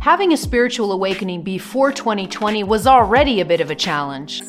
Having a spiritual awakening before 2020 was already a bit of a challenge.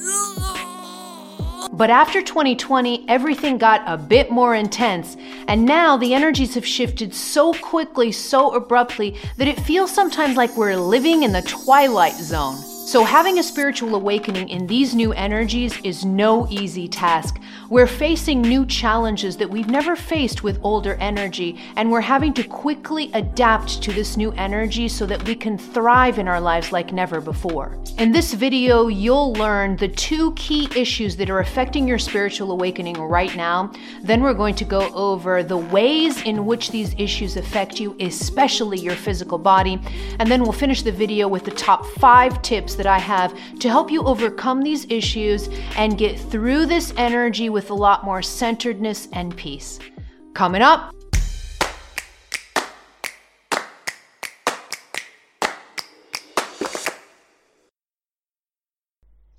But after 2020, everything got a bit more intense, and now the energies have shifted so quickly, so abruptly, that it feels sometimes like we're living in the twilight zone. So, having a spiritual awakening in these new energies is no easy task. We're facing new challenges that we've never faced with older energy, and we're having to quickly adapt to this new energy so that we can thrive in our lives like never before. In this video, you'll learn the two key issues that are affecting your spiritual awakening right now. Then, we're going to go over the ways in which these issues affect you, especially your physical body. And then we'll finish the video with the top five tips that I have to help you overcome these issues and get through this energy with a lot more centeredness and peace. Coming up,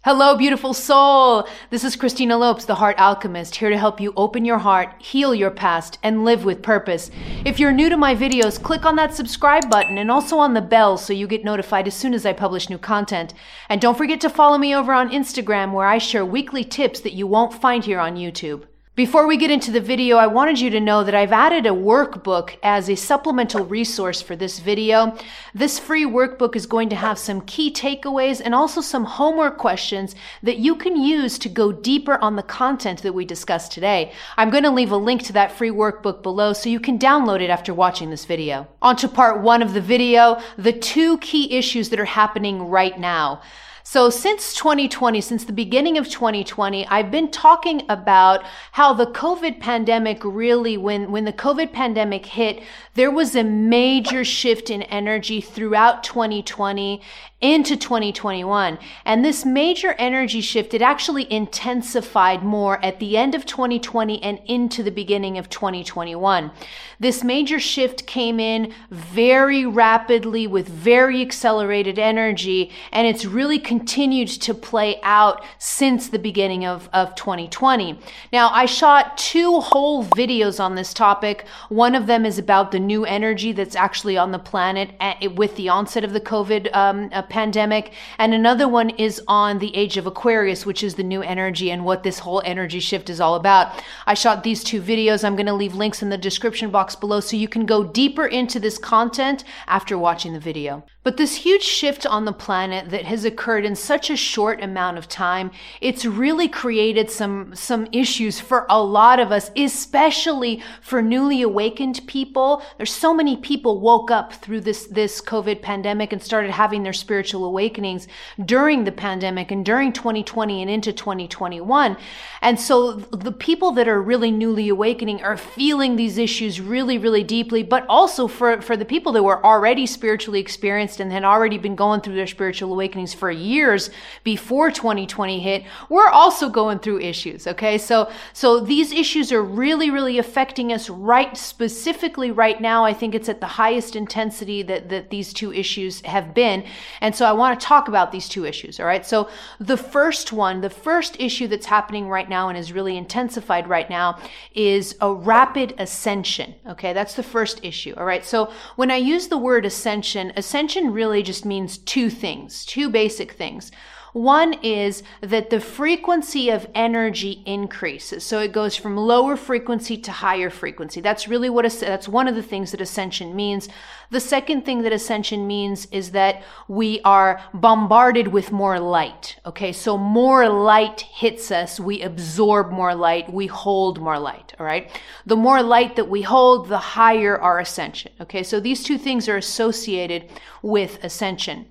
Hello, beautiful soul. This is Christina Lopes, the Heart Alchemist, here to help you open your heart, heal your past, and live with purpose. If you're new to my videos, click on that subscribe button and also on the bell so you get notified as soon as I publish new content. And don't forget to follow me over on Instagram where I share weekly tips that you won't find here on YouTube. Before we get into the video, I wanted you to know that I've added a workbook as a supplemental resource for this video. This free workbook is going to have some key takeaways and also some homework questions that you can use to go deeper on the content that we discussed today. I'm going to leave a link to that free workbook below so you can download it after watching this video. On to part one of the video, the two key issues that are happening right now. So since 2020, since the beginning of 2020, I've been talking about how the COVID pandemic really, when, when the COVID pandemic hit, there was a major shift in energy throughout 2020 into 2021. And this major energy shift, it actually intensified more at the end of 2020 and into the beginning of 2021. This major shift came in very rapidly with very accelerated energy, and it's really continued to play out since the beginning of, of 2020. Now, I shot two whole videos on this topic. One of them is about the new energy that's actually on the planet eh, with the onset of the COVID um, pandemic. And another one is on the age of Aquarius, which is the new energy and what this whole energy shift is all about. I shot these two videos. I'm going to leave links in the description box below so you can go deeper into this content after watching the video. But this huge shift on the planet that has occurred in such a short amount of time, it's really created some, some issues for a lot of us, especially for newly awakened people. There's so many people woke up through this, this COVID pandemic and started having their spiritual awakenings during the pandemic and during 2020 and into 2021. And so the people that are really newly awakening are feeling these issues really, really deeply, but also for, for the people that were already spiritually experienced and had already been going through their spiritual awakenings for years before 2020 hit, we're also going through issues. Okay. So, so these issues are really, really affecting us right specifically right now. I think it's at the highest intensity that, that these two issues have been. And so I want to talk about these two issues. All right. So the first one, the first issue that's happening right now and is really intensified right now is a rapid ascension. Okay. That's the first issue. All right. So when I use the word ascension, ascension really just means two things, two basic things. One is that the frequency of energy increases. So it goes from lower frequency to higher frequency. That's really what, that's one of the things that ascension means. The second thing that ascension means is that we are bombarded with more light. Okay. So more light hits us. We absorb more light. We hold more light. All right. The more light that we hold, the higher our ascension. Okay. So these two things are associated with ascension.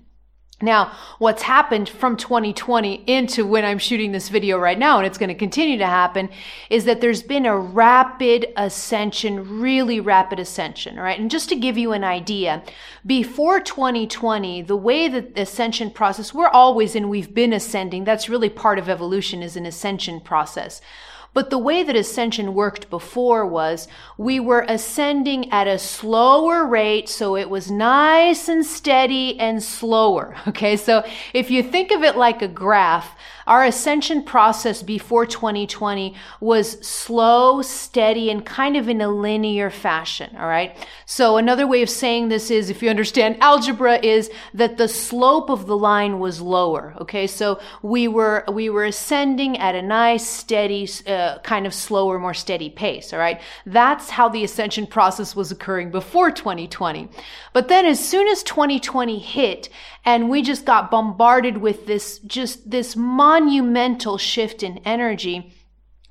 Now, what's happened from 2020 into when I'm shooting this video right now, and it's going to continue to happen, is that there's been a rapid ascension, really rapid ascension, right? And just to give you an idea, before 2020, the way that the ascension process, we're always and we've been ascending, that's really part of evolution is an ascension process. But the way that ascension worked before was we were ascending at a slower rate, so it was nice and steady and slower. Okay, so if you think of it like a graph, our ascension process before 2020 was slow, steady, and kind of in a linear fashion. All right. So another way of saying this is, if you understand algebra, is that the slope of the line was lower. Okay. So we were, we were ascending at a nice, steady, uh, kind of slower, more steady pace. All right. That's how the ascension process was occurring before 2020. But then as soon as 2020 hit and we just got bombarded with this, just this monumental shift in energy,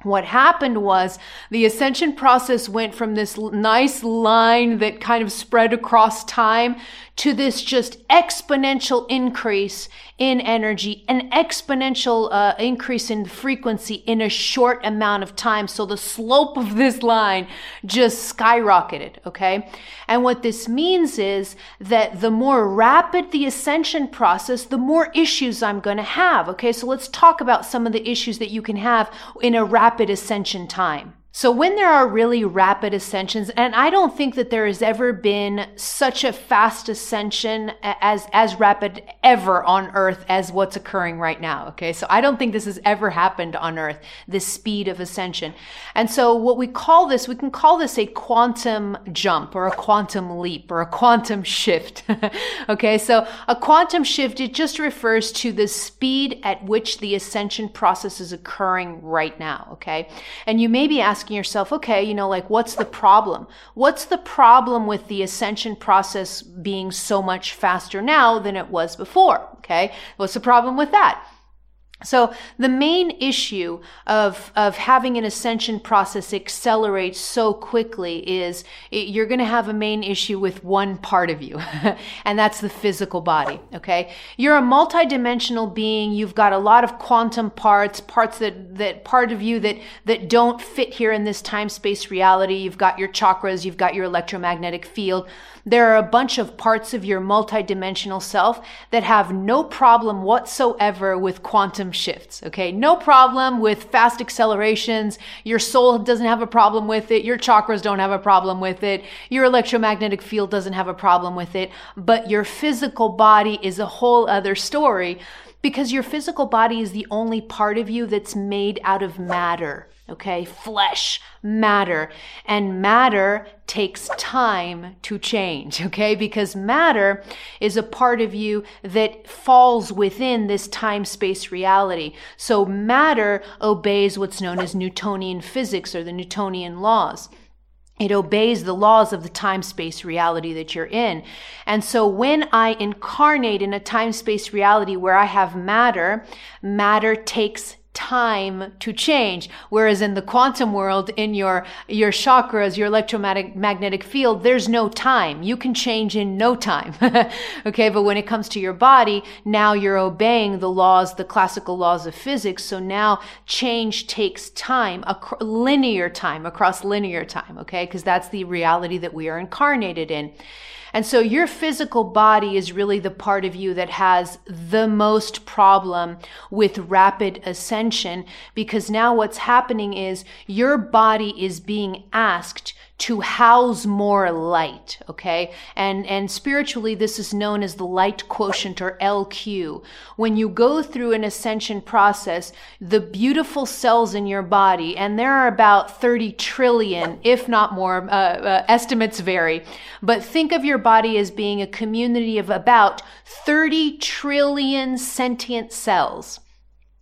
what happened was the ascension process went from this nice line that kind of spread across time to this just exponential increase in energy, an exponential uh, increase in frequency in a short amount of time. So the slope of this line just skyrocketed. Okay. And what this means is that the more rapid the ascension process, the more issues I'm going to have. Okay. So let's talk about some of the issues that you can have in a rapid ascension time. So when there are really rapid ascensions, and I don't think that there has ever been such a fast ascension as, as rapid ever on earth as what's occurring right now. Okay. So I don't think this has ever happened on earth, this speed of ascension. And so what we call this, we can call this a quantum jump or a quantum leap or a quantum shift. okay. So a quantum shift, it just refers to the speed at which the ascension process is occurring right now. Okay. And you may be asking, asking yourself, okay, you know, like what's the problem? What's the problem with the ascension process being so much faster now than it was before? Okay. What's the problem with that? So the main issue of, of having an ascension process accelerate so quickly is it, you're going to have a main issue with one part of you, and that's the physical body. Okay. You're a multidimensional being. You've got a lot of quantum parts, parts that, that part of you that, that don't fit here in this time space reality. You've got your chakras. You've got your electromagnetic field. There are a bunch of parts of your multidimensional self that have no problem whatsoever with quantum shifts. Okay. No problem with fast accelerations. Your soul doesn't have a problem with it. Your chakras don't have a problem with it. Your electromagnetic field doesn't have a problem with it. But your physical body is a whole other story because your physical body is the only part of you that's made out of matter. Okay, flesh, matter. And matter takes time to change, okay? Because matter is a part of you that falls within this time space reality. So matter obeys what's known as Newtonian physics or the Newtonian laws. It obeys the laws of the time space reality that you're in. And so when I incarnate in a time space reality where I have matter, matter takes time to change. Whereas in the quantum world, in your, your chakras, your electromagnetic field, there's no time. You can change in no time. okay. But when it comes to your body, now you're obeying the laws, the classical laws of physics. So now change takes time, a linear time across linear time. Okay. Cause that's the reality that we are incarnated in. And so your physical body is really the part of you that has the most problem with rapid ascension because now what's happening is your body is being asked to house more light, okay? And, and spiritually, this is known as the light quotient or LQ. When you go through an ascension process, the beautiful cells in your body, and there are about 30 trillion, if not more, uh, uh, estimates vary, but think of your body as being a community of about 30 trillion sentient cells.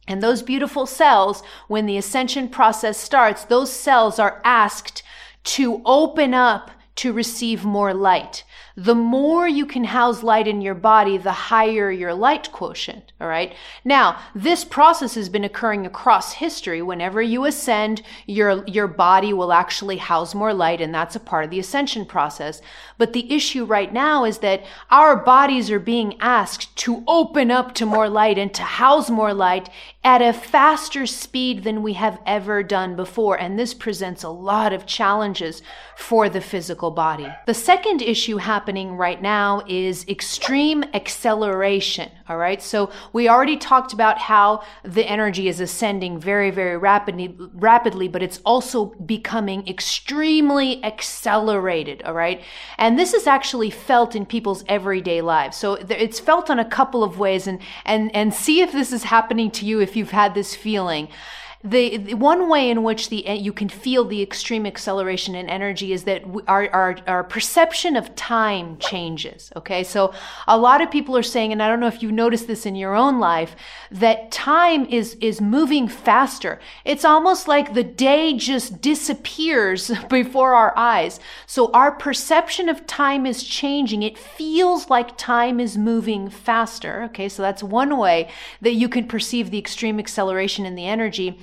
And those beautiful cells, when the ascension process starts, those cells are asked to open up to receive more light. The more you can house light in your body, the higher your light quotient. All right. Now, this process has been occurring across history. Whenever you ascend, your, your body will actually house more light, and that's a part of the ascension process. But the issue right now is that our bodies are being asked to open up to more light and to house more light at a faster speed than we have ever done before. And this presents a lot of challenges for the physical body. The second issue happening right now is extreme acceleration. All right. So we already talked about how the energy is ascending very, very rapidly, rapidly, but it's also becoming extremely accelerated. All right. And this is actually felt in people's everyday lives. So it's felt on a couple of ways and, and, and see if this is happening to you if you've had this feeling the, the, one way in which the you can feel the extreme acceleration in energy is that our, our our perception of time changes okay? So a lot of people are saying and i don't know if you've noticed this in your own life that time is is moving faster. It's almost like the day just disappears before our eyes. So our perception of time is changing. It feels like time is moving faster okay? So that's one way that you can perceive the extreme acceleration in the energy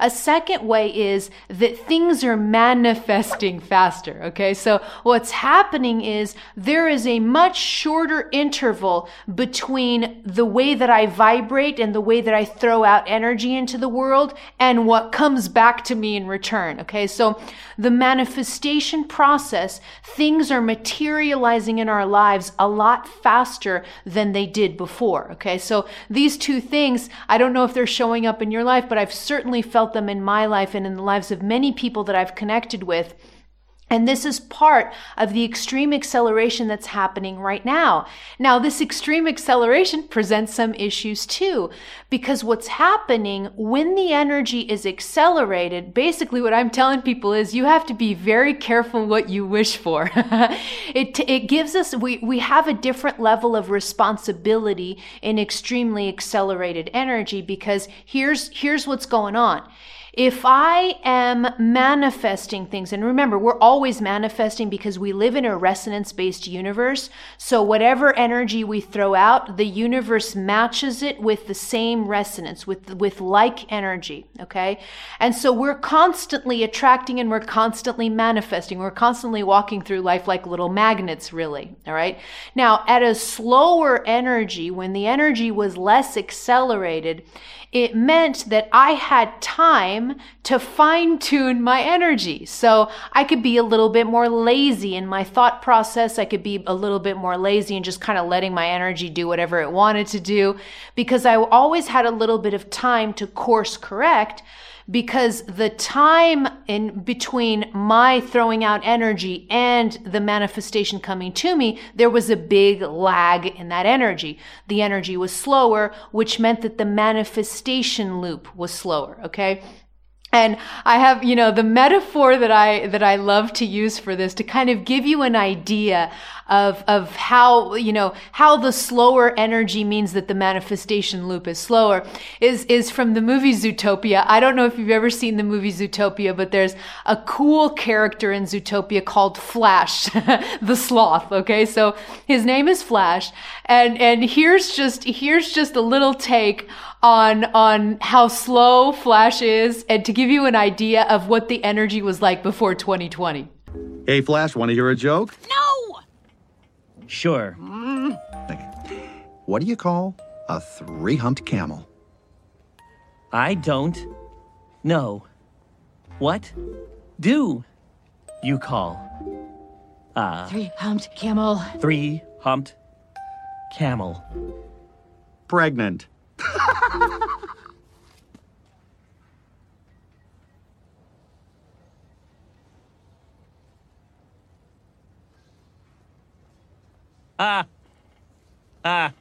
a second way is that things are manifesting faster. Okay. So what's happening is there is a much shorter interval between the way that I vibrate and the way that I throw out energy into the world and what comes back to me in return. Okay. So the manifestation process, things are materializing in our lives a lot faster than they did before. Okay. So these two things, I don't know if they're showing up in your life, but I've certainly felt them in my life and in the lives of many people that I've connected with. And this is part of the extreme acceleration that's happening right now. Now, this extreme acceleration presents some issues too, because what's happening when the energy is accelerated, basically what I'm telling people is you have to be very careful what you wish for. it, it gives us, we, we have a different level of responsibility in extremely accelerated energy because here's, here's what's going on if I am manifesting things, and remember, we're always manifesting because we live in a resonance based universe. So whatever energy we throw out, the universe matches it with the same resonance, with, with like energy. Okay. And so we're constantly attracting and we're constantly manifesting. We're constantly walking through life like little magnets, really. All right. Now, at a slower energy, when the energy was less accelerated, it meant that I had time to fine tune my energy. So I could be a little bit more lazy in my thought process. I could be a little bit more lazy and just kind of letting my energy do whatever it wanted to do because I always had a little bit of time to course correct because the time in between my throwing out energy and the manifestation coming to me, there was a big lag in that energy. The energy was slower, which meant that the manifestation loop was slower. Okay. And I have, you know, the metaphor that I, that I love to use for this to kind of give you an idea of, of how, you know, how the slower energy means that the manifestation loop is slower is, is from the movie Zootopia. I don't know if you've ever seen the movie Zootopia, but there's a cool character in Zootopia called Flash, the sloth. Okay. So his name is Flash. And, and here's just, here's just a little take on on how slow Flash is and to give you an idea of what the energy was like before 2020. Hey Flash, want to hear a joke? No. Sure. Mm. What do you call a three-humped camel? I don't know. What do you call a three-humped camel? Three-humped camel. Pregnant. Ah. Ah.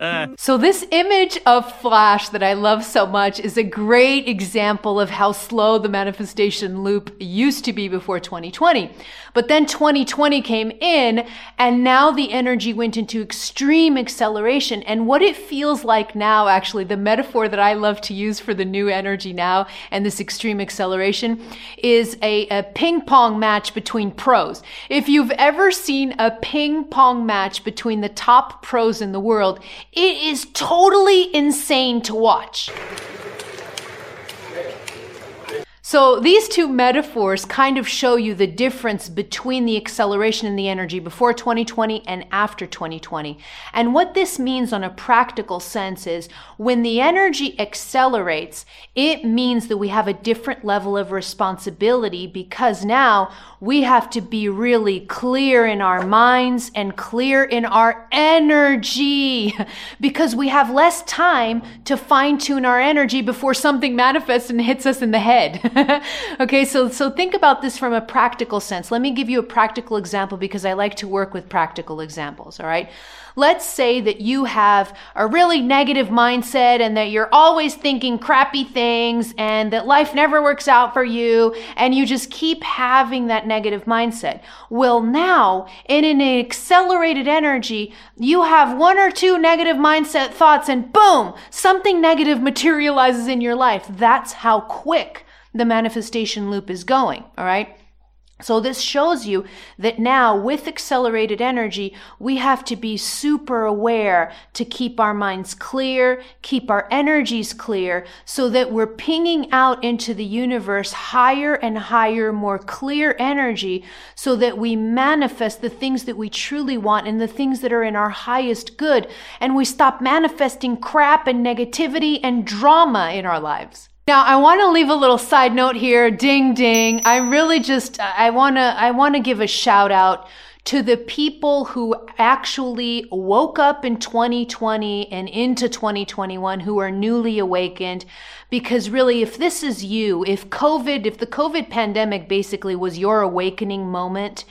Uh. So this image of Flash that I love so much is a great example of how slow the manifestation loop used to be before 2020. But then 2020 came in and now the energy went into extreme acceleration. And what it feels like now, actually, the metaphor that I love to use for the new energy now and this extreme acceleration is a, a ping pong match between pros. If you've ever seen a ping pong match between the top pros in the world, it is totally insane to watch. So these two metaphors kind of show you the difference between the acceleration and the energy before 2020 and after 2020. And what this means on a practical sense is when the energy accelerates, it means that we have a different level of responsibility because now we have to be really clear in our minds and clear in our energy because we have less time to fine tune our energy before something manifests and hits us in the head. okay, so so think about this from a practical sense. Let me give you a practical example because I like to work with practical examples, all right? Let's say that you have a really negative mindset and that you're always thinking crappy things and that life never works out for you and you just keep having that negative mindset. Well, now in an accelerated energy, you have one or two negative mindset thoughts and boom, something negative materializes in your life. That's how quick the manifestation loop is going, all right? So this shows you that now with accelerated energy, we have to be super aware to keep our minds clear, keep our energies clear so that we're pinging out into the universe higher and higher, more clear energy so that we manifest the things that we truly want and the things that are in our highest good. And we stop manifesting crap and negativity and drama in our lives. Now, I want to leave a little side note here. Ding ding. I really just I want to I want to give a shout out to the people who actually woke up in 2020 and into 2021 who are newly awakened because really if this is you, if COVID, if the COVID pandemic basically was your awakening moment,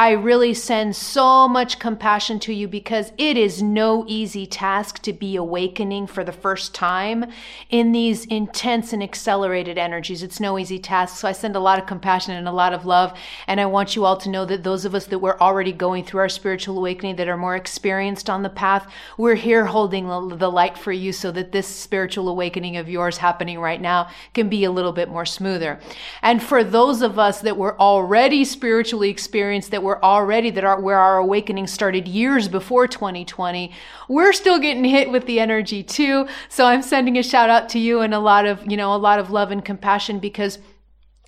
I really send so much compassion to you because it is no easy task to be awakening for the first time in these intense and accelerated energies. It's no easy task. So I send a lot of compassion and a lot of love. And I want you all to know that those of us that were already going through our spiritual awakening, that are more experienced on the path, we're here holding the light for you so that this spiritual awakening of yours happening right now can be a little bit more smoother. And for those of us that were already spiritually experienced, that we're already that are where our awakening started years before 2020. We're still getting hit with the energy too. So I'm sending a shout out to you and a lot of, you know, a lot of love and compassion because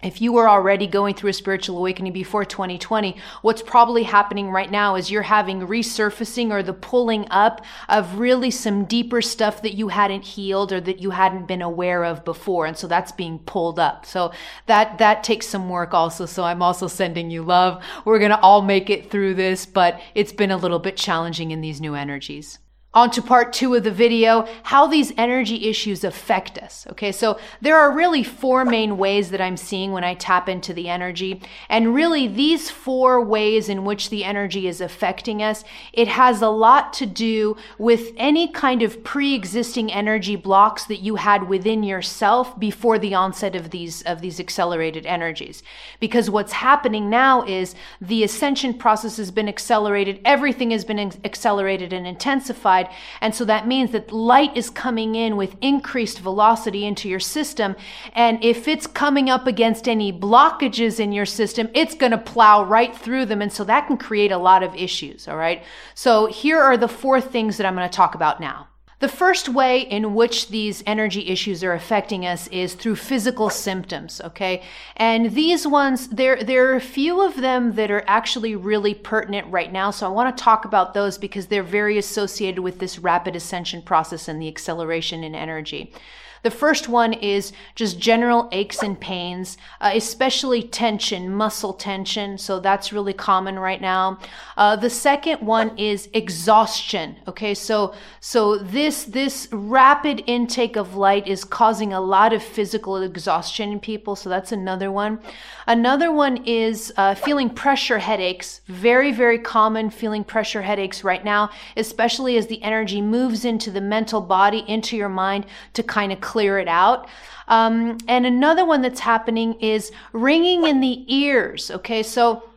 if you were already going through a spiritual awakening before 2020, what's probably happening right now is you're having resurfacing or the pulling up of really some deeper stuff that you hadn't healed or that you hadn't been aware of before. And so that's being pulled up. So that, that takes some work also. So I'm also sending you love. We're going to all make it through this, but it's been a little bit challenging in these new energies. On to part two of the video, how these energy issues affect us. Okay, so there are really four main ways that I'm seeing when I tap into the energy. And really, these four ways in which the energy is affecting us, it has a lot to do with any kind of pre existing energy blocks that you had within yourself before the onset of these, of these accelerated energies. Because what's happening now is the ascension process has been accelerated, everything has been accelerated and intensified and so that means that light is coming in with increased velocity into your system. And if it's coming up against any blockages in your system, it's going to plow right through them. And so that can create a lot of issues. All right. So here are the four things that I'm going to talk about now. The first way in which these energy issues are affecting us is through physical symptoms, okay? And these ones, there, there are a few of them that are actually really pertinent right now. So I want to talk about those because they're very associated with this rapid ascension process and the acceleration in energy. The first one is just general aches and pains, uh, especially tension, muscle tension. So that's really common right now. Uh, the second one is exhaustion. Okay, so so this this rapid intake of light is causing a lot of physical exhaustion in people. So that's another one. Another one is uh, feeling pressure headaches. Very very common feeling pressure headaches right now, especially as the energy moves into the mental body, into your mind to kind of clear it out. Um, and another one that's happening is ringing in the ears. Okay, so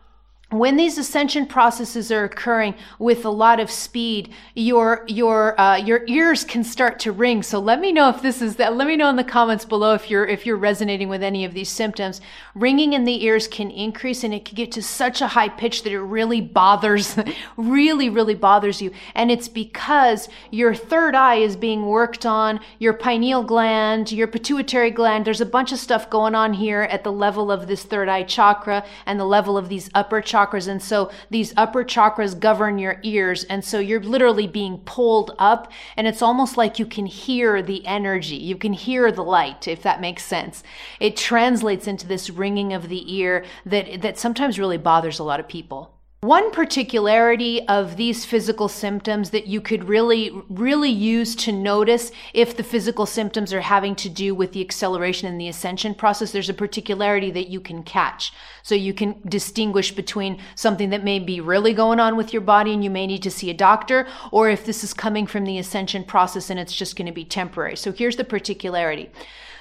when these ascension processes are occurring with a lot of speed, your your uh, your ears can start to ring. So let me know if this is that. Let me know in the comments below if you're if you're resonating with any of these symptoms. Ringing in the ears can increase, and it can get to such a high pitch that it really bothers, really really bothers you. And it's because your third eye is being worked on, your pineal gland, your pituitary gland. There's a bunch of stuff going on here at the level of this third eye chakra and the level of these upper chakras chakras. And so these upper chakras govern your ears. And so you're literally being pulled up and it's almost like you can hear the energy. You can hear the light, if that makes sense. It translates into this ringing of the ear that, that sometimes really bothers a lot of people. One particularity of these physical symptoms that you could really, really use to notice if the physical symptoms are having to do with the acceleration and the ascension process, there's a particularity that you can catch. So you can distinguish between something that may be really going on with your body and you may need to see a doctor, or if this is coming from the ascension process and it's just going to be temporary. So here's the particularity.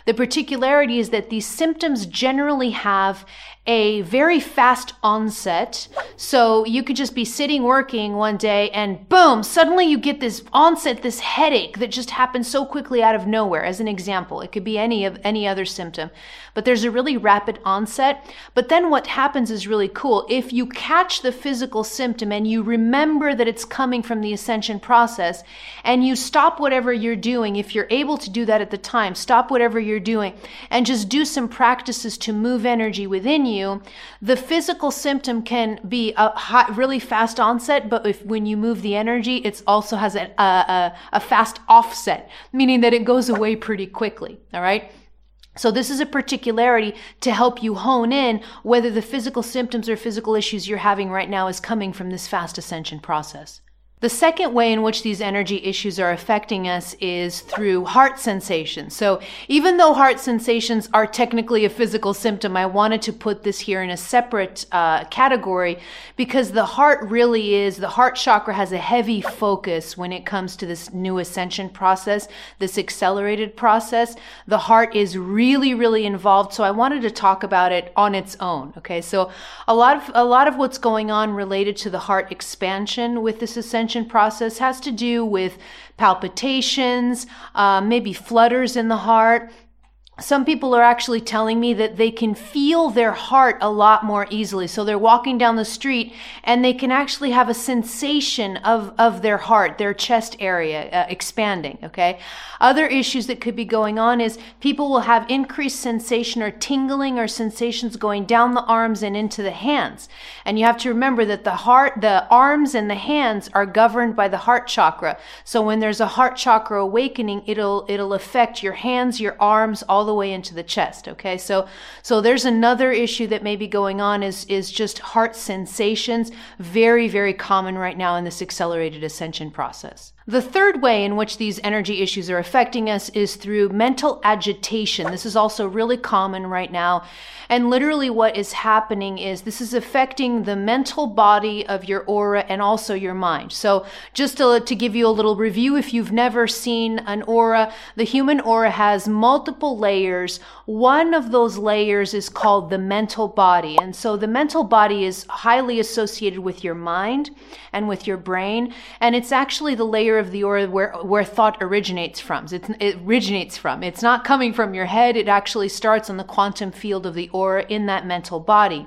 The particularity is that these symptoms generally have a very fast onset. So you could just be sitting working one day and boom, suddenly you get this onset, this headache that just happens so quickly out of nowhere. As an example, it could be any of any other symptom, but there's a really rapid onset. But then what happens is really cool. If you catch the physical symptom and you remember that it's coming from the ascension process and you stop whatever you're doing, if you're able to do that at the time, stop whatever you're doing and just do some practices to move energy within you you, the physical symptom can be a hot, really fast onset, but if when you move the energy, it also has a, a, a fast offset, meaning that it goes away pretty quickly. All right. So this is a particularity to help you hone in whether the physical symptoms or physical issues you're having right now is coming from this fast ascension process. The second way in which these energy issues are affecting us is through heart sensations. So even though heart sensations are technically a physical symptom, I wanted to put this here in a separate uh, category because the heart really is, the heart chakra has a heavy focus when it comes to this new ascension process, this accelerated process. The heart is really, really involved. So I wanted to talk about it on its own. Okay. So a lot of, a lot of what's going on related to the heart expansion with this ascension process has to do with palpitations, uh, maybe flutters in the heart, some people are actually telling me that they can feel their heart a lot more easily. So they're walking down the street and they can actually have a sensation of, of their heart, their chest area uh, expanding. Okay. Other issues that could be going on is people will have increased sensation or tingling or sensations going down the arms and into the hands. And you have to remember that the heart, the arms and the hands are governed by the heart chakra. So when there's a heart chakra awakening, it'll, it'll affect your hands, your arms, all the the way into the chest. Okay. So, so there's another issue that may be going on is, is just heart sensations. Very, very common right now in this accelerated ascension process. The third way in which these energy issues are affecting us is through mental agitation. This is also really common right now. And literally, what is happening is this is affecting the mental body of your aura and also your mind. So, just to, to give you a little review, if you've never seen an aura, the human aura has multiple layers. One of those layers is called the mental body. And so, the mental body is highly associated with your mind and with your brain. And it's actually the layer of the aura where, where thought originates from. It's, it originates from. It's not coming from your head. It actually starts on the quantum field of the aura in that mental body.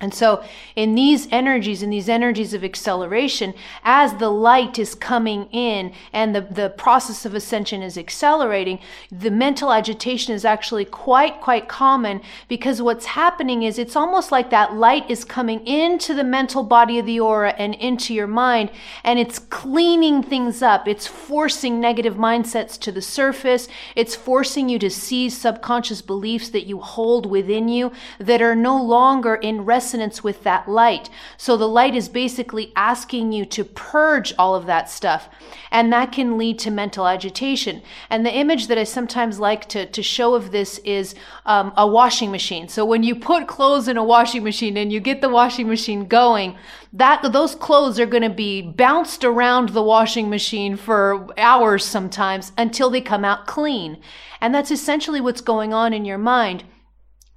And so, in these energies, in these energies of acceleration, as the light is coming in and the, the process of ascension is accelerating, the mental agitation is actually quite, quite common because what's happening is it's almost like that light is coming into the mental body of the aura and into your mind, and it's cleaning things up. It's forcing negative mindsets to the surface. It's forcing you to see subconscious beliefs that you hold within you that are no longer in rest resonance with that light. So the light is basically asking you to purge all of that stuff. And that can lead to mental agitation. And the image that I sometimes like to, to show of this is um, a washing machine. So when you put clothes in a washing machine and you get the washing machine going, that those clothes are going to be bounced around the washing machine for hours sometimes until they come out clean. And that's essentially what's going on in your mind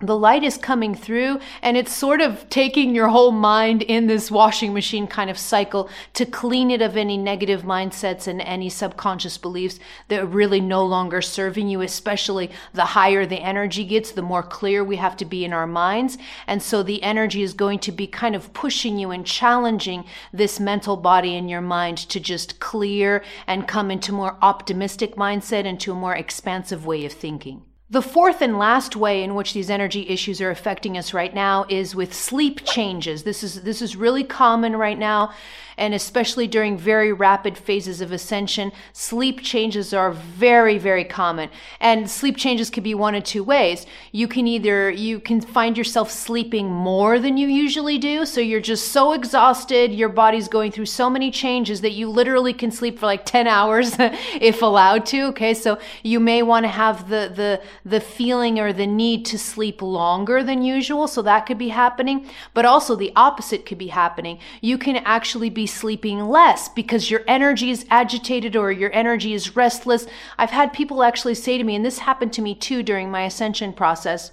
the light is coming through and it's sort of taking your whole mind in this washing machine kind of cycle to clean it of any negative mindsets and any subconscious beliefs that are really no longer serving you, especially the higher the energy gets, the more clear we have to be in our minds. And so the energy is going to be kind of pushing you and challenging this mental body in your mind to just clear and come into more optimistic mindset, into a more expansive way of thinking. The fourth and last way in which these energy issues are affecting us right now is with sleep changes. This is this is really common right now and especially during very rapid phases of ascension, sleep changes are very, very common. And sleep changes could be one of two ways. You can either, you can find yourself sleeping more than you usually do. So you're just so exhausted, your body's going through so many changes that you literally can sleep for like 10 hours if allowed to. Okay. So you may want to have the, the, the feeling or the need to sleep longer than usual. So that could be happening. But also the opposite could be happening. You can actually be sleeping less because your energy is agitated or your energy is restless. I've had people actually say to me, and this happened to me too during my ascension process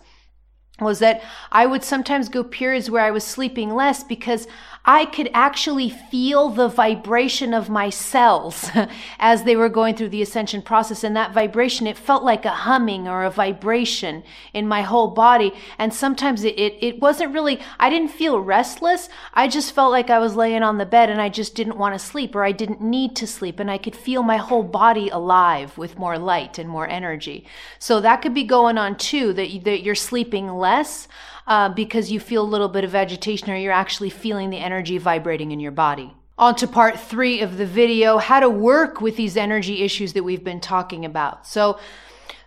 was that I would sometimes go periods where I was sleeping less because I could actually feel the vibration of my cells as they were going through the ascension process. And that vibration, it felt like a humming or a vibration in my whole body. And sometimes it, it, it wasn't really, I didn't feel restless. I just felt like I was laying on the bed and I just didn't want to sleep or I didn't need to sleep. And I could feel my whole body alive with more light and more energy. So that could be going on too, that, that you're sleeping less uh, because you feel a little bit of agitation or you're actually feeling the energy vibrating in your body. On to part three of the video, how to work with these energy issues that we've been talking about. So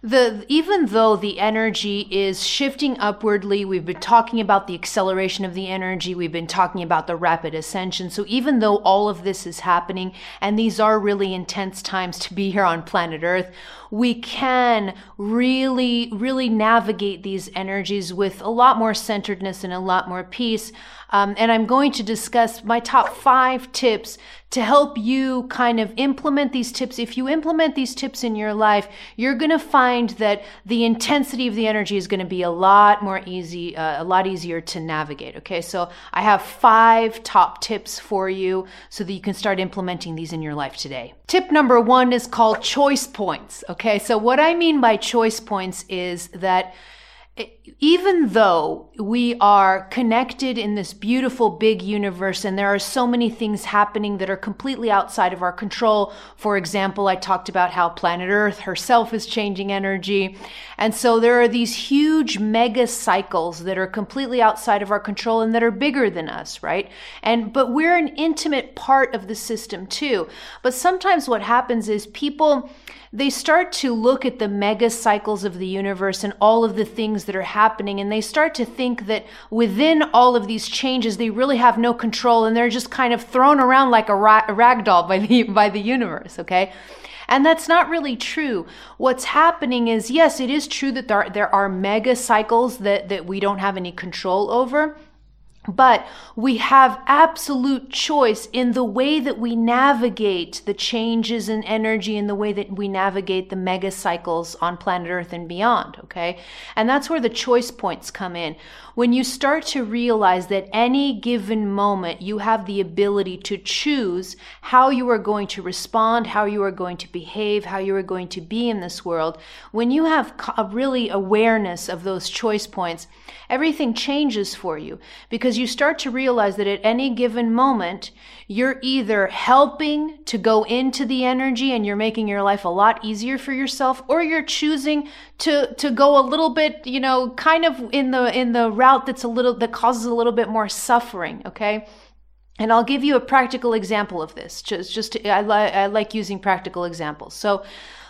the even though the energy is shifting upwardly we've been talking about the acceleration of the energy we've been talking about the rapid ascension. So even though all of this is happening and these are really intense times to be here on planet earth we can really really navigate these energies with a lot more centeredness and a lot more peace. Um, and I'm going to discuss my top five tips to help you kind of implement these tips. If you implement these tips in your life, you're going to find that the intensity of the energy is going to be a lot more easy, uh, a lot easier to navigate. Okay. So I have five top tips for you so that you can start implementing these in your life today. Tip number one is called choice points. Okay. So what I mean by choice points is that Eh, even though we are connected in this beautiful big universe and there are so many things happening that are completely outside of our control. For example, I talked about how planet Earth herself is changing energy. And so there are these huge mega cycles that are completely outside of our control and that are bigger than us, right? And, but we're an intimate part of the system too. But sometimes what happens is people, they start to look at the mega cycles of the universe and all of the things that are happening, and they start to think that within all of these changes, they really have no control, and they're just kind of thrown around like a, ra- a rag doll by the by the universe. Okay. And that's not really true. What's happening is, yes, it is true that there, there are mega cycles that, that we don't have any control over. But we have absolute choice in the way that we navigate the changes in energy and the way that we navigate the mega cycles on planet Earth and beyond. Okay. And that's where the choice points come in. When you start to realize that any given moment you have the ability to choose how you are going to respond, how you are going to behave, how you are going to be in this world, when you have a really awareness of those choice points, everything changes for you because you start to realize that at any given moment, you're either helping to go into the energy and you're making your life a lot easier for yourself, or you're choosing to, to go a little bit, you know, kind of in the, in the route that's a little, that causes a little bit more suffering. Okay. And I'll give you a practical example of this. Just, just to, I, li- I like using practical examples. So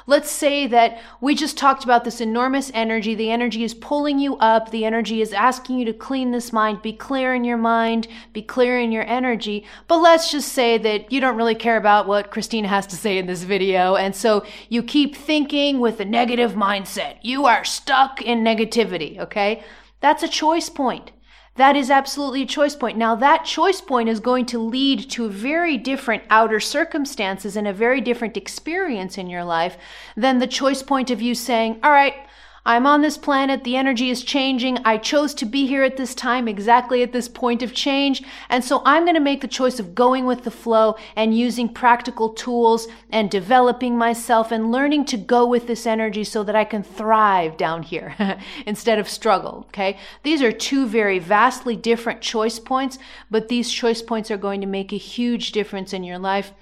Let's say that we just talked about this enormous energy. The energy is pulling you up. The energy is asking you to clean this mind, be clear in your mind, be clear in your energy. But let's just say that you don't really care about what Christina has to say in this video. And so you keep thinking with a negative mindset. You are stuck in negativity. Okay. That's a choice point. That is absolutely a choice point. Now, that choice point is going to lead to very different outer circumstances and a very different experience in your life than the choice point of you saying, All right, I'm on this planet. The energy is changing. I chose to be here at this time, exactly at this point of change. And so I'm going to make the choice of going with the flow and using practical tools and developing myself and learning to go with this energy so that I can thrive down here instead of struggle. Okay. These are two very vastly different choice points, but these choice points are going to make a huge difference in your life.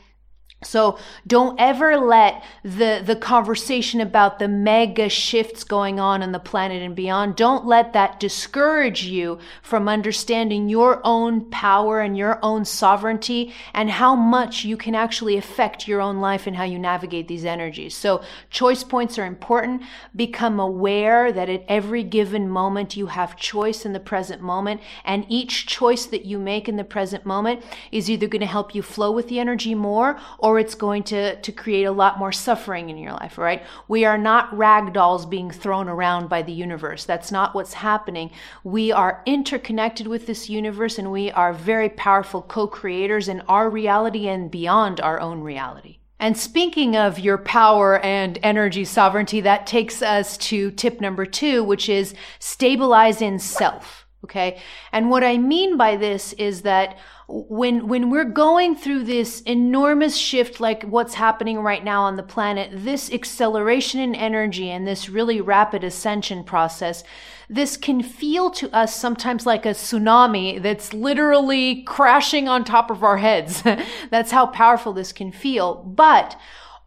So don't ever let the, the conversation about the mega shifts going on in the planet and beyond, don't let that discourage you from understanding your own power and your own sovereignty and how much you can actually affect your own life and how you navigate these energies. So choice points are important. Become aware that at every given moment you have choice in the present moment and each choice that you make in the present moment is either going to help you flow with the energy more or or it's going to, to create a lot more suffering in your life, right? We are not rag dolls being thrown around by the universe. That's not what's happening. We are interconnected with this universe and we are very powerful co creators in our reality and beyond our own reality. And speaking of your power and energy sovereignty, that takes us to tip number two, which is stabilize in self. Okay. And what I mean by this is that when when we're going through this enormous shift like what's happening right now on the planet this acceleration in energy and this really rapid ascension process this can feel to us sometimes like a tsunami that's literally crashing on top of our heads. That's how powerful this can feel. But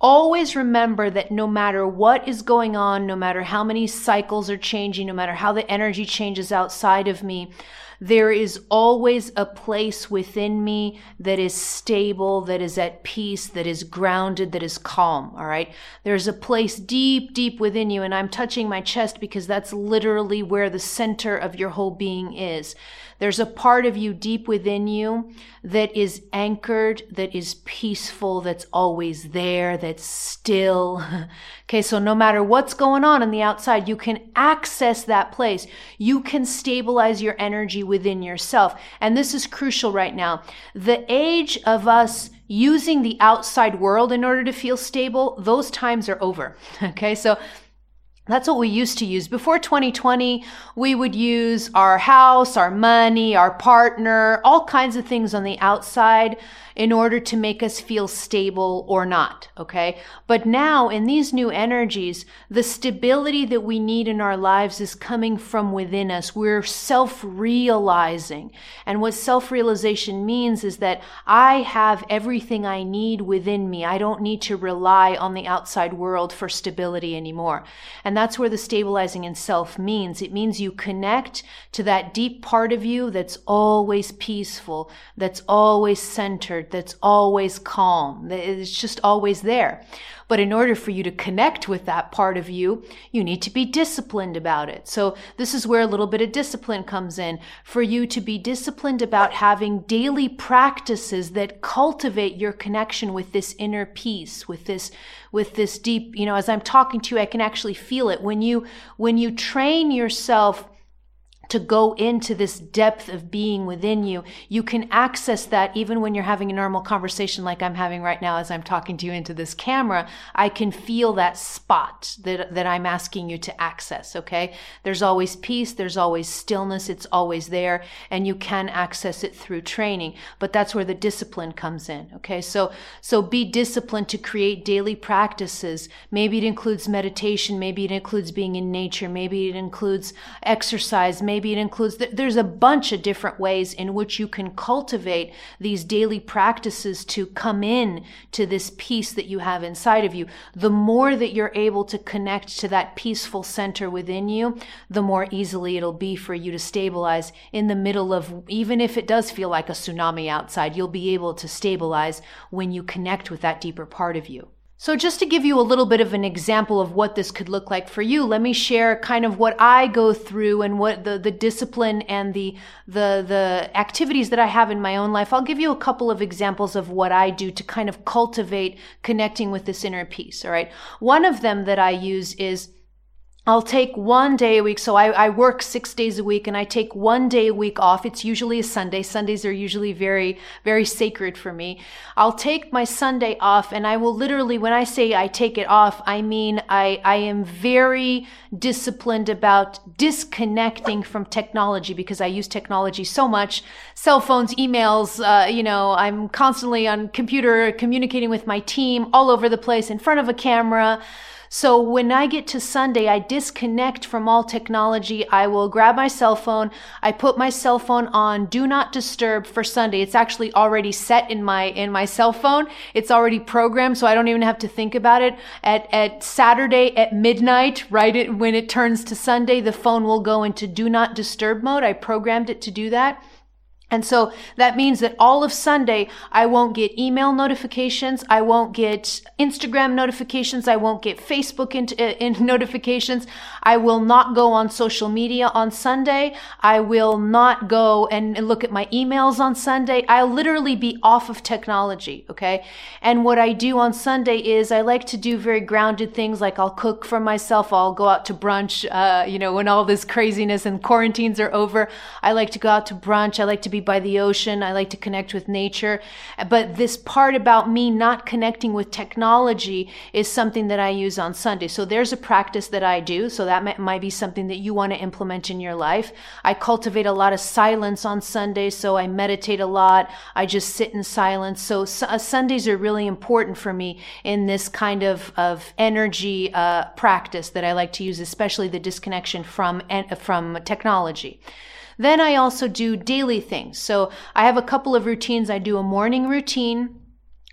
Always remember that no matter what is going on, no matter how many cycles are changing, no matter how the energy changes outside of me, there is always a place within me that is stable, that is at peace, that is grounded, that is calm. All right. There's a place deep, deep within you. And I'm touching my chest because that's literally where the center of your whole being is. There's a part of you deep within you that is anchored, that is peaceful, that's always there, that's still. Okay, so no matter what's going on on the outside, you can access that place. You can stabilize your energy within yourself. And this is crucial right now. The age of us using the outside world in order to feel stable, those times are over. Okay, so that's what we used to use. Before 2020, we would use our house, our money, our partner, all kinds of things on the outside in order to make us feel stable or not. Okay. But now in these new energies, the stability that we need in our lives is coming from within us. We're self realizing. And what self realization means is that I have everything I need within me. I don't need to rely on the outside world for stability anymore. And that's where the stabilizing in self means. It means you connect to that deep part of you that's always peaceful, that's always centered that's always calm. It's just always there. But in order for you to connect with that part of you, you need to be disciplined about it. So this is where a little bit of discipline comes in. For you to be disciplined about having daily practices that cultivate your connection with this inner peace, with this, with this deep, you know, as I'm talking to you, I can actually feel it. When you, when you train yourself to go into this depth of being within you. You can access that even when you're having a normal conversation like I'm having right now as I'm talking to you into this camera. I can feel that spot that, that I'm asking you to access. Okay. There's always peace. There's always stillness. It's always there and you can access it through training, but that's where the discipline comes in. Okay. So, so be disciplined to create daily practices. Maybe it includes meditation. Maybe it includes being in nature. Maybe it includes exercise. Maybe Maybe it includes, there's a bunch of different ways in which you can cultivate these daily practices to come in to this peace that you have inside of you. The more that you're able to connect to that peaceful center within you, the more easily it'll be for you to stabilize in the middle of, even if it does feel like a tsunami outside, you'll be able to stabilize when you connect with that deeper part of you. So just to give you a little bit of an example of what this could look like for you, let me share kind of what I go through and what the, the discipline and the, the, the activities that I have in my own life. I'll give you a couple of examples of what I do to kind of cultivate connecting with this inner peace. All right. One of them that I use is I'll take one day a week. So I, I, work six days a week and I take one day a week off. It's usually a Sunday. Sundays are usually very, very sacred for me. I'll take my Sunday off and I will literally, when I say I take it off, I mean I, I am very disciplined about disconnecting from technology because I use technology so much. Cell phones, emails, uh, you know, I'm constantly on computer communicating with my team all over the place in front of a camera. So when I get to Sunday, I disconnect from all technology. I will grab my cell phone. I put my cell phone on do not disturb for Sunday. It's actually already set in my, in my cell phone. It's already programmed. So I don't even have to think about it. At, at Saturday at midnight, right it, when it turns to Sunday, the phone will go into do not disturb mode. I programmed it to do that. And so that means that all of Sunday, I won't get email notifications. I won't get Instagram notifications. I won't get Facebook in, uh, in notifications. I will not go on social media on Sunday. I will not go and look at my emails on Sunday. I'll literally be off of technology. Okay. And what I do on Sunday is I like to do very grounded things like I'll cook for myself. I'll go out to brunch, uh, you know, when all this craziness and quarantines are over. I like to go out to brunch. I like to be by the ocean. I like to connect with nature. But this part about me not connecting with technology is something that I use on Sunday. So there's a practice that I do. So that might be something that you want to implement in your life. I cultivate a lot of silence on Sunday. So I meditate a lot. I just sit in silence. So uh, Sundays are really important for me in this kind of, of energy uh, practice that I like to use, especially the disconnection from, from technology. Then I also do daily things. So I have a couple of routines. I do a morning routine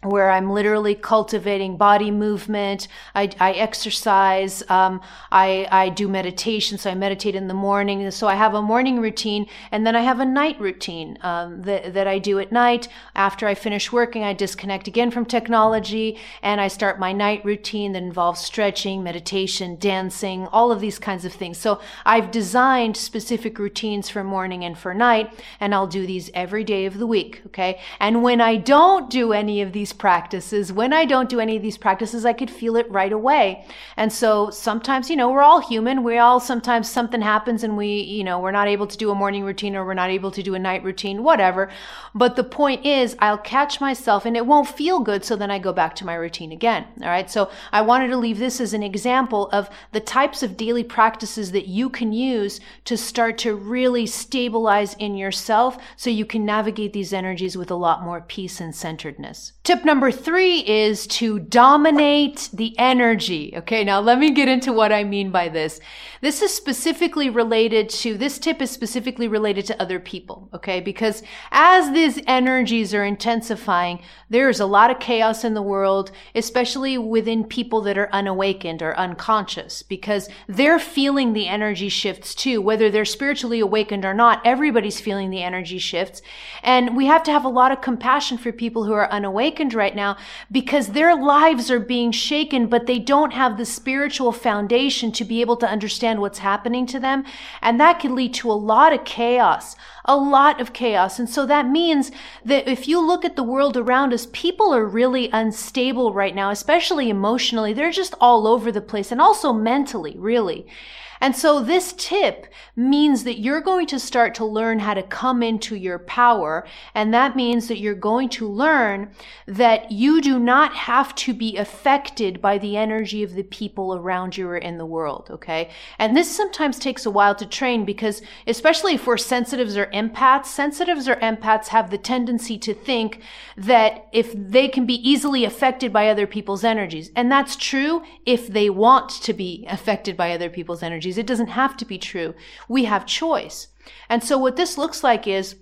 where I'm literally cultivating body movement. I, I exercise. Um, I, I do meditation. So I meditate in the morning. So I have a morning routine and then I have a night routine, um, that, that I do at night. After I finish working, I disconnect again from technology and I start my night routine that involves stretching, meditation, dancing, all of these kinds of things. So I've designed specific routines for morning and for night and I'll do these every day of the week. Okay. And when I don't do any of these these practices. When I don't do any of these practices, I could feel it right away. And so sometimes, you know, we're all human. We all sometimes something happens and we, you know, we're not able to do a morning routine or we're not able to do a night routine, whatever. But the point is, I'll catch myself and it won't feel good. So then I go back to my routine again. All right. So I wanted to leave this as an example of the types of daily practices that you can use to start to really stabilize in yourself so you can navigate these energies with a lot more peace and centeredness. Tip Tip number three is to dominate the energy. Okay, now let me get into what I mean by this. This is specifically related to, this tip is specifically related to other people. Okay, because as these energies are intensifying, there's a lot of chaos in the world, especially within people that are unawakened or unconscious, because they're feeling the energy shifts too, whether they're spiritually awakened or not. Everybody's feeling the energy shifts. And we have to have a lot of compassion for people who are unawakened right now because their lives are being shaken, but they don't have the spiritual foundation to be able to understand what's happening to them. And that can lead to a lot of chaos, a lot of chaos. And so that means that if you look at the world around us, people are really unstable right now, especially emotionally. They're just all over the place and also mentally, really. And so this tip means that you're going to start to learn how to come into your power. And that means that you're going to learn that you do not have to be affected by the energy of the people around you or in the world. Okay. And this sometimes takes a while to train because, especially for sensitives or empaths, sensitives or empaths have the tendency to think that if they can be easily affected by other people's energies, and that's true if they want to be affected by other people's energies It doesn't have to be true. We have choice. And so what this looks like is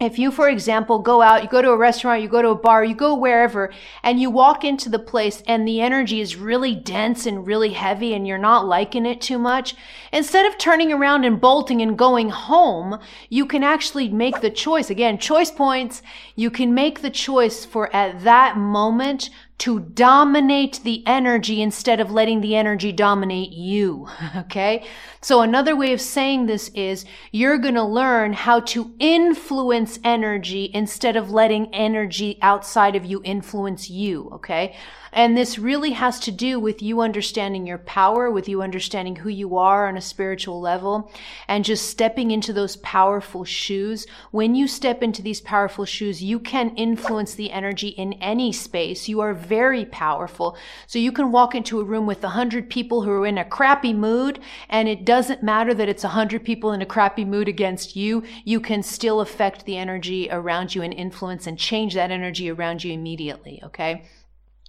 if you, for example, go out, you go to a restaurant, you go to a bar, you go wherever, and you walk into the place and the energy is really dense and really heavy and you're not liking it too much, instead of turning around and bolting and going home, you can actually make the choice. Again, choice points. You can make the choice for at that moment to dominate the energy instead of letting the energy dominate you. Okay. So another way of saying this is you're going to learn how to influence energy instead of letting energy outside of you influence you. Okay. And this really has to do with you understanding your power, with you understanding who you are on a spiritual level, and just stepping into those powerful shoes. When you step into these powerful shoes, you can influence the energy in any space. You are very powerful. So you can walk into a room with a hundred people who are in a crappy mood, and it doesn't matter that it's a hundred people in a crappy mood against you. You can still affect the energy around you and influence and change that energy around you immediately. Okay.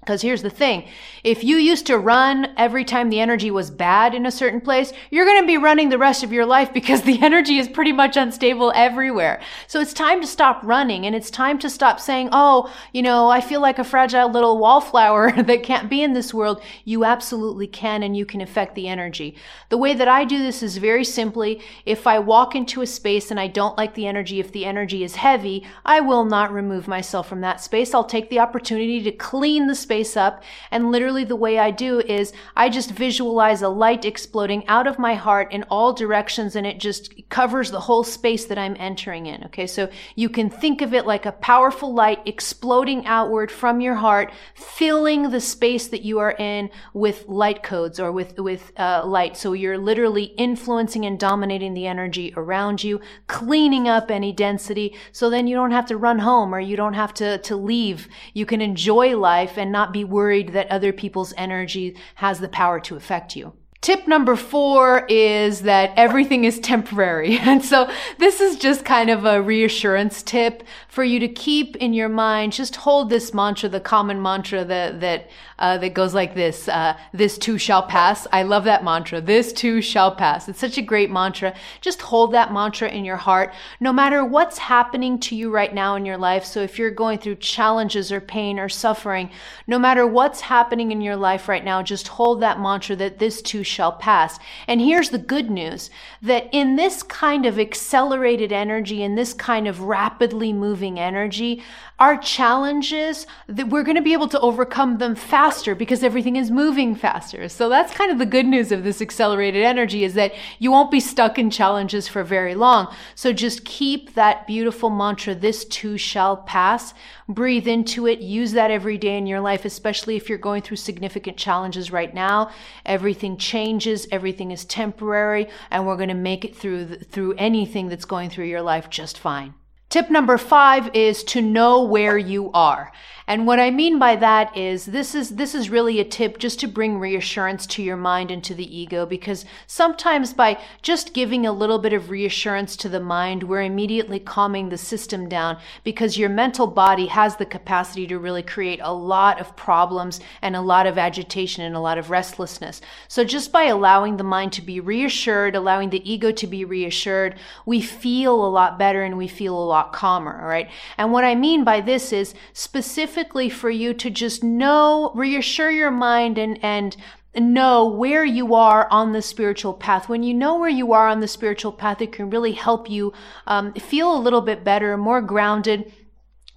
Because here's the thing. If you used to run every time the energy was bad in a certain place, you're going to be running the rest of your life because the energy is pretty much unstable everywhere. So it's time to stop running and it's time to stop saying, Oh, you know, I feel like a fragile little wallflower that can't be in this world. You absolutely can and you can affect the energy. The way that I do this is very simply, if I walk into a space and I don't like the energy, if the energy is heavy, I will not remove myself from that space. I'll take the opportunity to clean the space space up. And literally the way I do is I just visualize a light exploding out of my heart in all directions and it just covers the whole space that I'm entering in. Okay. So you can think of it like a powerful light exploding outward from your heart, filling the space that you are in with light codes or with, with uh, light. So you're literally influencing and dominating the energy around you, cleaning up any density. So then you don't have to run home or you don't have to, to leave. You can enjoy life and not not be worried that other people's energy has the power to affect you. Tip number four is that everything is temporary. And so this is just kind of a reassurance tip for you to keep in your mind. Just hold this mantra, the common mantra that, that, uh, that goes like this, uh, this too shall pass. I love that mantra. This too shall pass. It's such a great mantra. Just hold that mantra in your heart, no matter what's happening to you right now in your life. So if you're going through challenges or pain or suffering, no matter what's happening in your life right now, just hold that mantra that this too shall pass. And here's the good news that in this kind of accelerated energy, in this kind of rapidly moving energy, our challenges that we're going to be able to overcome them faster because everything is moving faster. So that's kind of the good news of this accelerated energy is that you won't be stuck in challenges for very long. So just keep that beautiful mantra, this too shall pass. Breathe into it. Use that every day in your life, especially if you're going through significant challenges right now. Everything changes. Everything is temporary and we're going to make it through, through anything that's going through your life just fine. Tip number five is to know where you are. And what I mean by that is this is this is really a tip just to bring reassurance to your mind and to the ego because sometimes by just giving a little bit of reassurance to the mind we're immediately calming the system down because your mental body has the capacity to really create a lot of problems and a lot of agitation and a lot of restlessness. So just by allowing the mind to be reassured, allowing the ego to be reassured, we feel a lot better and we feel a lot calmer, all right? And what I mean by this is specific specifically for you to just know, reassure your mind and, and know where you are on the spiritual path. When you know where you are on the spiritual path, it can really help you um, feel a little bit better, more grounded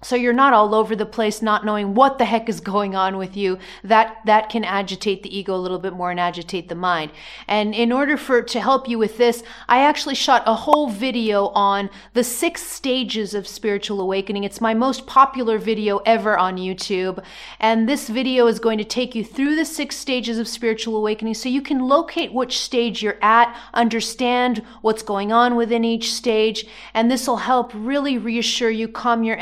so you're not all over the place, not knowing what the heck is going on with you. That, that can agitate the ego a little bit more and agitate the mind. And in order for, to help you with this, I actually shot a whole video on the six stages of spiritual awakening. It's my most popular video ever on YouTube. And this video is going to take you through the six stages of spiritual awakening so you can locate which stage you're at, understand what's going on within each stage. And this will help really reassure you, calm your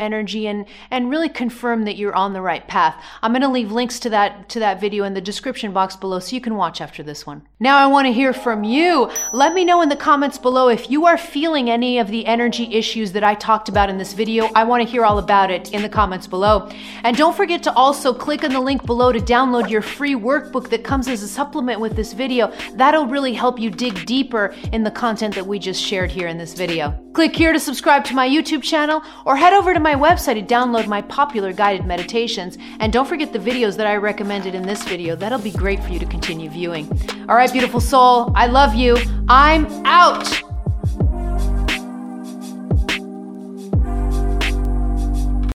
and, and really confirm that you're on the right path. I'm going to leave links to that, to that video in the description box below so you can watch after this one. Now I want to hear from you. Let me know in the comments below if you are feeling any of the energy issues that I talked about in this video. I want to hear all about it in the comments below. And don't forget to also click on the link below to download your free workbook that comes as a supplement with this video. That'll really help you dig deeper in the content that we just shared here in this video. Click here to subscribe to my YouTube channel or head over to my website to download my popular guided meditations. And don't forget the videos that I recommended in this video. That'll be great for you to continue viewing. All right, beautiful soul, I love you. I'm out.